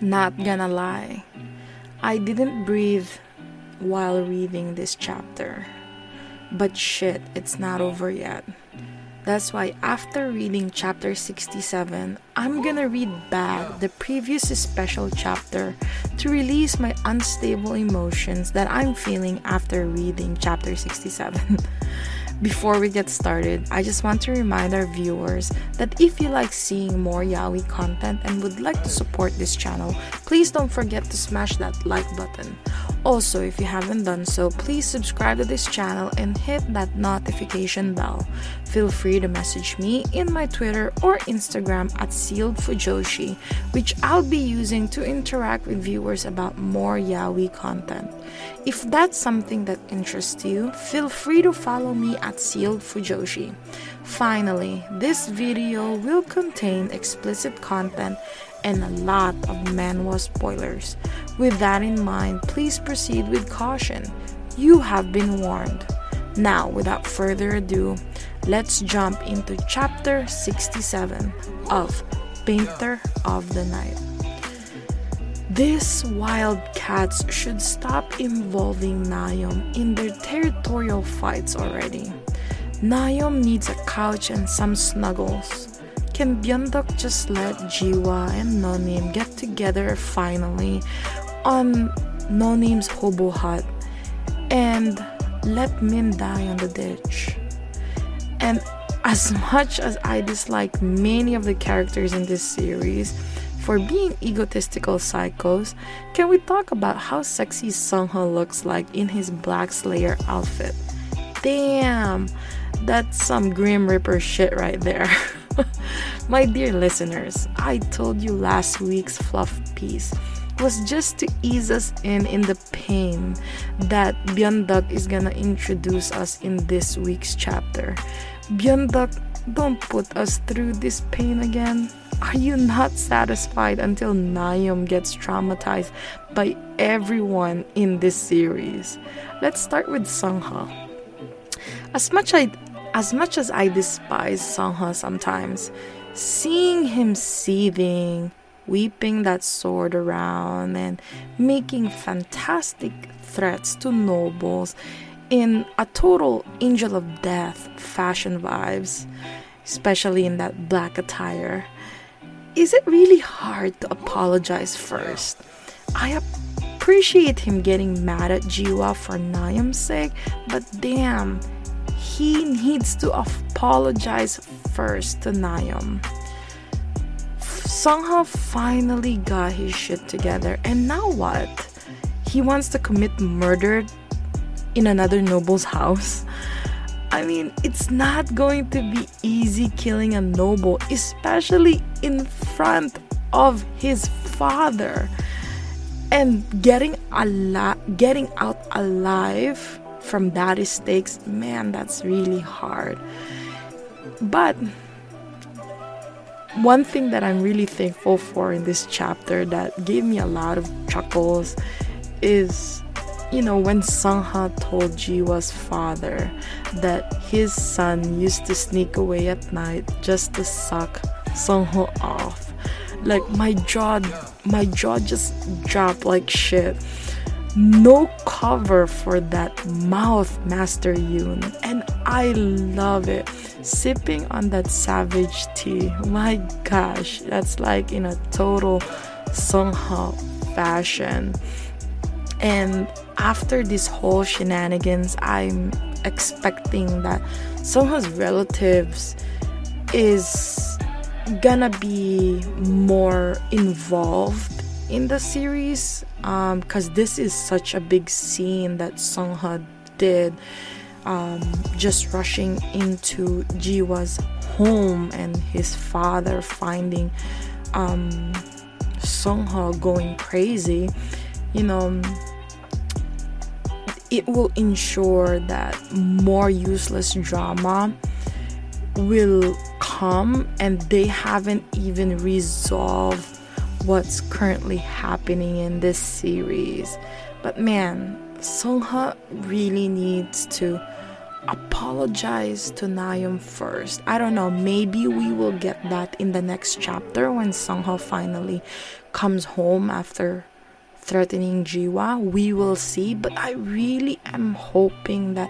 Not gonna lie, I didn't breathe while reading this chapter. But shit, it's not over yet. That's why after reading chapter 67, I'm gonna read back the previous special chapter to release my unstable emotions that I'm feeling after reading chapter 67. Before we get started, I just want to remind our viewers that if you like seeing more Yaoi content and would like to support this channel, please don't forget to smash that like button. Also, if you haven't done so, please subscribe to this channel and hit that notification bell. Feel free to message me in my Twitter or Instagram at sealedfujoshi, which I'll be using to interact with viewers about more Yaoi content. If that's something that interests you, feel free to follow me at Sealed Fujoshi. Finally, this video will contain explicit content and a lot of manhwa spoilers. With that in mind, please proceed with caution. You have been warned. Now, without further ado, let's jump into chapter 67 of Painter of the Night. These wildcats should stop involving Nayeom in their territorial fights already. Nayeom needs a couch and some snuggles. Can Byeonduck just let Jiwa and No Name get together finally on No Name's hobo hut and let Min die on the ditch? And as much as I dislike many of the characters in this series for being egotistical psychos, can we talk about how sexy Sungho looks like in his Black Slayer outfit? Damn, that's some Grim Reaper shit right there. My dear listeners, I told you last week's fluff piece was just to ease us in in the pain that Byeonduck is gonna introduce us in this week's chapter. Byeonduck, don't put us through this pain again. Are you not satisfied until Nayeom gets traumatized by everyone in this series? Let's start with Sungha. As much I as much as I despise Sungha sometimes, seeing him seething, weeping that sword around, and making fantastic threats to nobles in a total angel of death fashion vibes, especially in that black attire, is it really hard to apologize first? I appreciate him getting mad at Jiwa for Nayeom's sake, but damn he needs to apologize first to Nayeom. Sungha finally got his shit together, and now what? He wants to commit murder in another noble's house? I mean, it's not going to be easy killing a noble, especially in front of his father. And getting a getting out alive from daddy stakes, man, that's really hard. But one thing that I'm really thankful for in this chapter that gave me a lot of chuckles is you know when Sungha told Jiwa's father that his son used to sneak away at night just to suck Sungho off. Like my jaw my jaw just dropped like shit no cover for that mouth, Master Yoon. And I love it. Sipping on that savage tea. My gosh, that's like in a total Sungha fashion. And after this whole shenanigans, I'm expecting that Sungha's relatives is gonna be more involved in the series because um, this is such a big scene that Songha did um, just rushing into Jiwa's home and his father finding um, Sungha going crazy you know it will ensure that more useless drama will come and they haven't even resolved what's currently happening in this series. But man, Songha really needs to apologize to Nayeon first. I don't know, maybe we will get that in the next chapter when Sungho finally comes home after threatening Jiwa. We will see, but I really am hoping that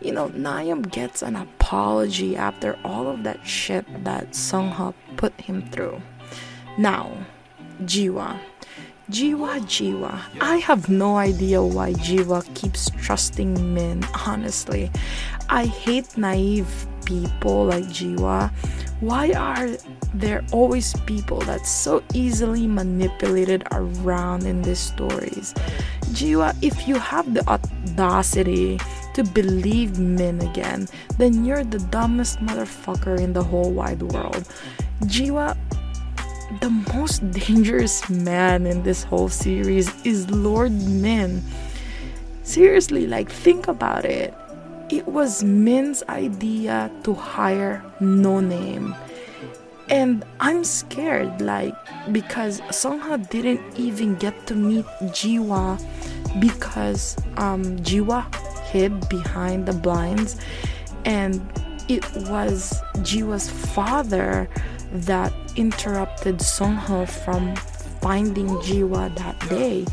you know Nayeon gets an apology after all of that shit that Sungho put him through. Now, Jiwa. Jiwa, Jiwa. I have no idea why Jiwa keeps trusting men, honestly. I hate naive people like Jiwa. Why are there always people that's so easily manipulated around in these stories? Jiwa, if you have the audacity to believe men again, then you're the dumbest motherfucker in the whole wide world. Jiwa, the most dangerous man in this whole series is Lord Min. Seriously, like, think about it. It was Min's idea to hire No Name. And I'm scared, like, because Songha didn't even get to meet Jiwa because um, Jiwa hid behind the blinds, and it was Jiwa's father that interrupted Songho from finding Jiwa that day.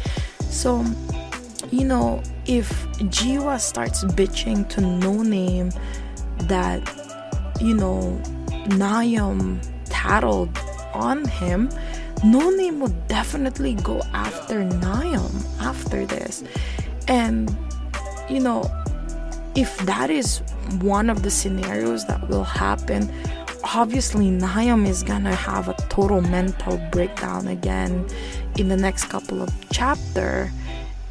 So, you know, if Jiwa starts bitching to No Name that, you know, Nayeon tattled on him, No Name would definitely go after Nayeon after this. And, you know, if that is one of the scenarios that will happen, obviously Nayeon is gonna have a total mental breakdown again in the next couple of chapter.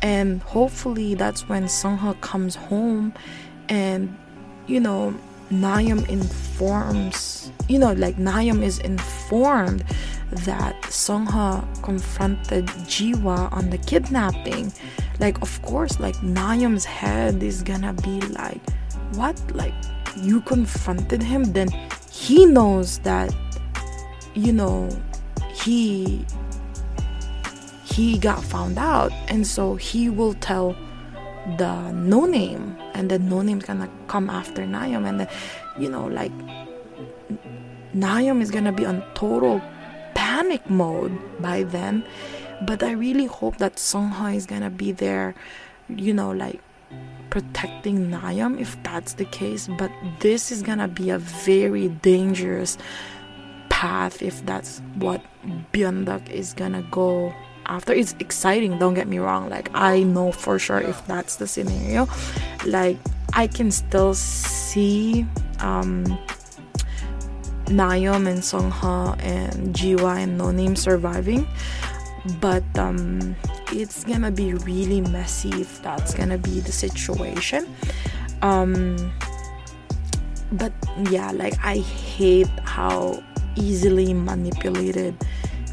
And hopefully that's when Sungha comes home and you know Nayeon informs you know like Nayeon is informed that Sungha confronted Jiwa on the kidnapping. Like of course like Nayeon's head is gonna be like what? Like you confronted him? Then he knows that you know he he got found out. And so he will tell the no name. And the no name's gonna come after Nayeon and then you know like Nayeon is gonna be on total panic mode by then. But I really hope that Sungha is gonna be there you know like protecting Nayeon if that's the case, but this is gonna be a very dangerous path if that's what Byeonduck is gonna go after. It's exciting, don't get me wrong. Like I know for sure if that's the scenario, like I can still see um and Songha and Jiwa and No Name surviving but um, it's gonna be really messy if that's gonna be the situation. Um, but yeah like i hate how easily manipulated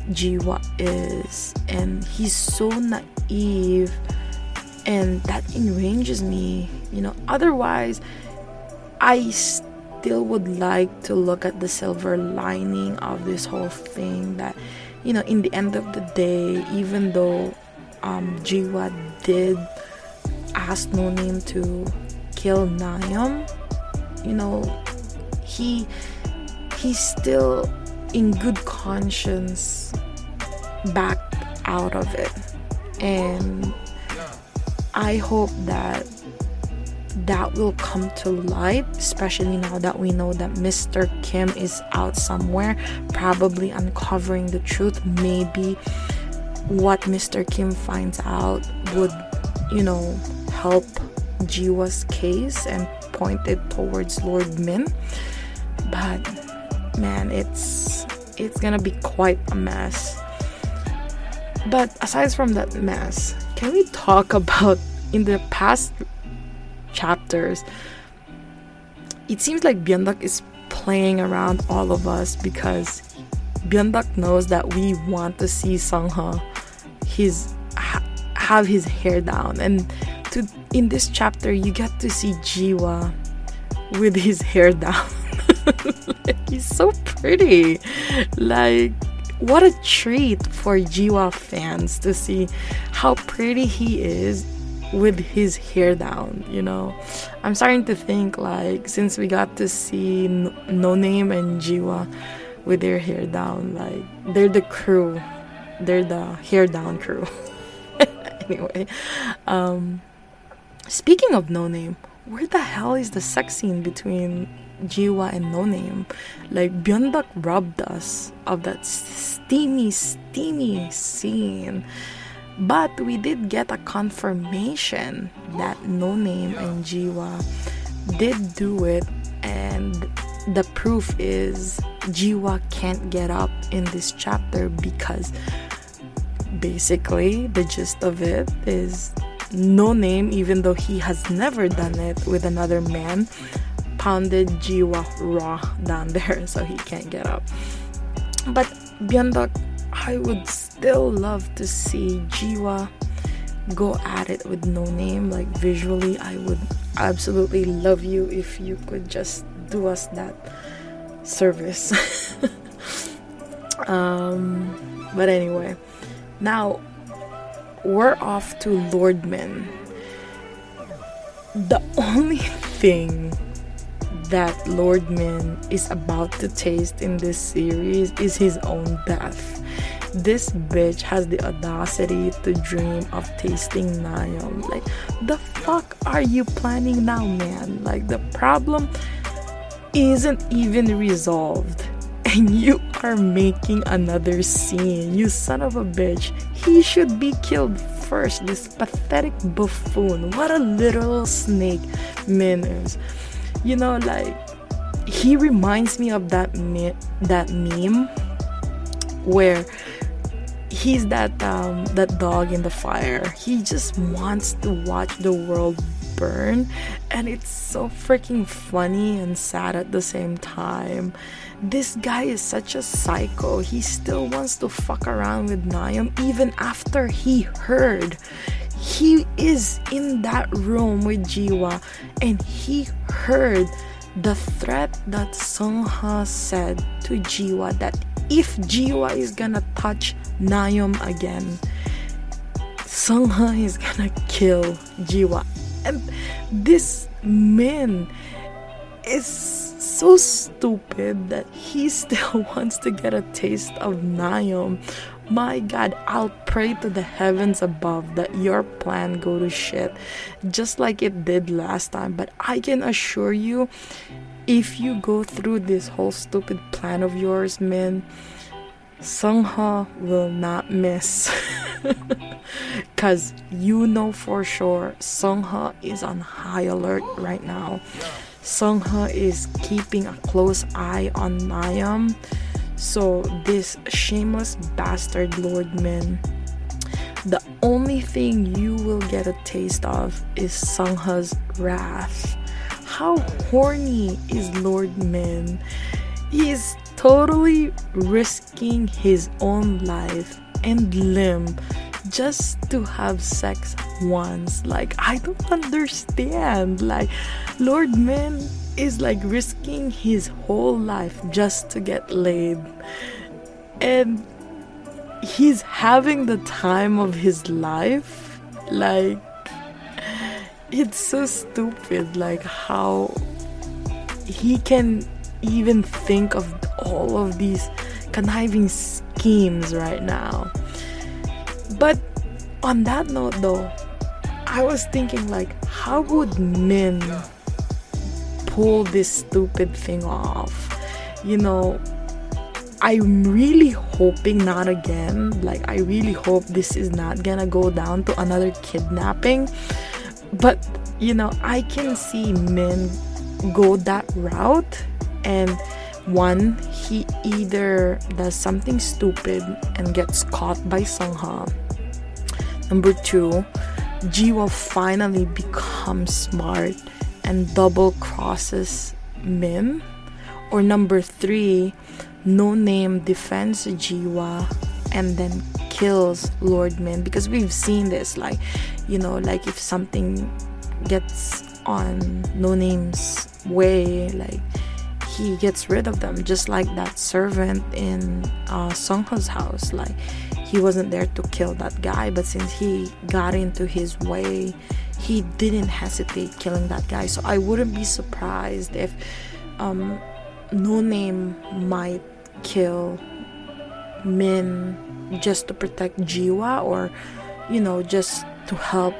jiwa is and he's so naive and that enrages me you know. Otherwise i still would like to look at the silver lining of this whole thing that you know, in the end of the day, even though um, Jiwa did ask No Name to kill Nayeon, you know, he he's still in good conscience backed out of it. And I hope that that will come to light, especially now that we know that Mr. Kim is out somewhere, probably uncovering the truth. Maybe what Mr. Kim finds out would, you know, help Jiwa's case and point it towards Lord Min. But man, it's it's gonna be quite a mess. But aside from that mess, can we talk about in the past chapters, it seems like Byeonduck is playing around all of us because Byeonduck knows that we want to see Sungha his ha- have his hair down and to in this chapter you get to see Jiwa with his hair down. he's so pretty. Like what a treat for Jiwa fans to see how pretty he is with his hair down, you know. I'm starting to think like since we got to see No Name and Jiwa with their hair down, like they're the crew. They're the hair down crew. anyway, um speaking of No Name, where the hell is the sex scene between Jiwa and No Name? Like Byeonduck robbed us of that steamy, steamy scene but we did get a confirmation that No Name and Jiwa did do it, and the proof is Jiwa can't get up in this chapter because basically the gist of it is no name, even though he has never done it with another man, pounded Jiwa raw down there so he can't get up. But Byeonduck I would still love to see Jiwa go at it with no name. Like visually, I would absolutely love you if you could just do us that service. um, but anyway, now we're off to Lord Min. The only thing that Lord Min is about to taste in this series is his own death this bitch has the audacity to dream of tasting Nayeon. Like, the fuck are you planning now, man? Like, the problem isn't even resolved. And you are making another scene. You son of a bitch. He should be killed first. This pathetic buffoon. What a little snake is. You know, like, he reminds me of that me- that meme where he's that um, that dog in the fire. He just wants to watch the world burn, and it's so freaking funny and sad at the same time. This guy is such a psycho. He still wants to fuck around with Nayeon even after he heard. He is in that room with Jiwa and he heard the threat that Sungha said to Jiwa that if Jiwa is gonna touch Nayeon again, Sungha is gonna kill Jiwa. And this man is so stupid that he still wants to get a taste of Nayeon. My god, I'll pray to the heavens above that your plan go to shit just like it did last time. But I can assure you, if you go through this whole stupid plan of yours, man, Sungha will not miss. Because you know for sure Sungha is on high alert right now. Sungha is keeping a close eye on Nayeon. So, this shameless bastard Lord Min, the only thing you will get a taste of is Sungha's wrath. How horny is Lord Min? is totally risking his own life and limb just to have sex once. Like, I don't understand. Like, Lord Min is like risking his whole life just to get laid. And he's having the time of his life. Like, it's so stupid. Like, how he can even think of all of these conniving schemes right now. But on that note, though, I was thinking, like, how would Min pull this stupid thing off? You know, I'm really hoping not again. Like, I really hope this is not gonna go down to another kidnapping. But, you know, I can see Min go that route and one he either does something stupid and gets caught by Sungha number two Ji will finally become smart and double crosses Min. or number three no name defends Jiwa and then kills Lord Min because we've seen this like you know like if something gets on no name's way like he gets rid of them just like that servant in uh, Sungha's house like he wasn't there to kill that guy, but since he got into his way, he didn't hesitate killing that guy. So I wouldn't be surprised if um, No Name might kill Min just to protect Jiwa or, you know, just to help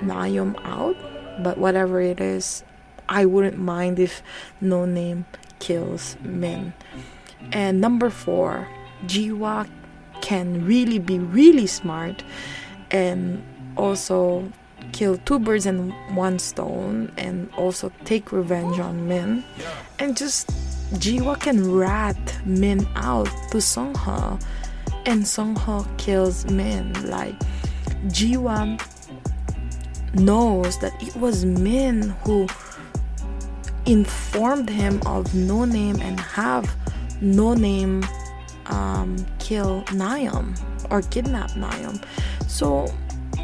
Nayom out. But whatever it is, I wouldn't mind if No Name kills Min. And number four, Jiwa can really be really smart and also kill two birds in one stone and also take revenge on Min and just Jiwa can rat Min out to Songha and Songha kills Min like Jiwa knows that it was Min who informed him of no name and have no name um, kill Nayam or kidnap Nayam. So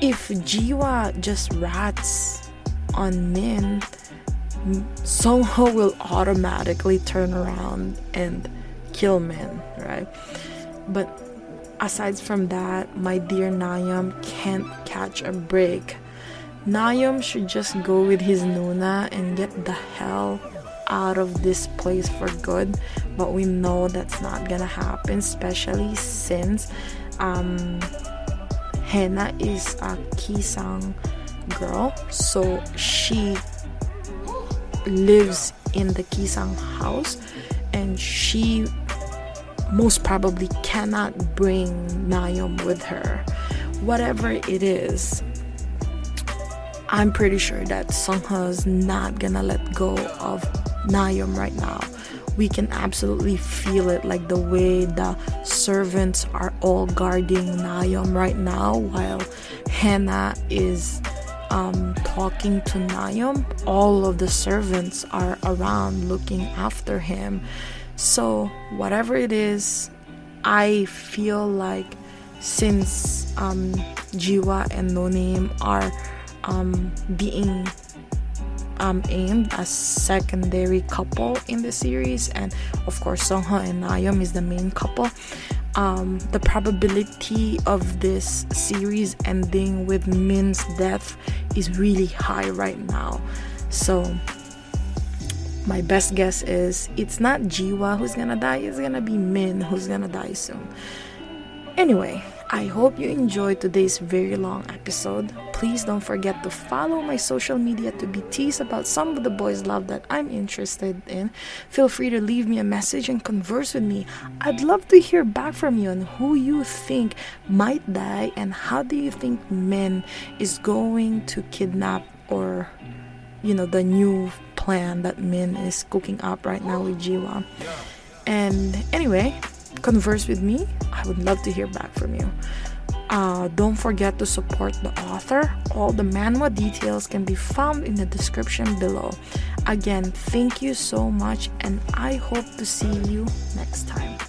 if Jiwa just rats on Min, Songho will automatically turn around and kill Min, right? But aside from that, my dear Nayam can't catch a break. Nayam should just go with his Nuna and get the hell out of this place for good but we know that's not gonna happen especially since um Hena is a Kisang girl so she lives in the Kisang house and she most probably cannot bring Nayom with her. Whatever it is I'm pretty sure that Sungha's not gonna let go of Nayom right now. We can absolutely feel it like the way the servants are all guarding Nayom right now while Hannah is um, talking to Nayom. All of the servants are around looking after him. So, whatever it is, I feel like since um, Jiwa and No Name are um, being um, as a secondary couple in the series, and of course, Songha and Nayom is the main couple. Um, the probability of this series ending with Min's death is really high right now. So, my best guess is it's not Jiwa who's gonna die, it's gonna be Min who's gonna die soon. Anyway, I hope you enjoyed today's very long episode. Please don't forget to follow my social media to be teased about some of the boys' love that I'm interested in. Feel free to leave me a message and converse with me. I'd love to hear back from you on who you think might die and how do you think Min is going to kidnap or you know the new plan that Min is cooking up right now with Jiwa. And anyway, converse with me. I would love to hear back from you. Uh, don't forget to support the author. All the manhwa details can be found in the description below. Again, thank you so much, and I hope to see you next time.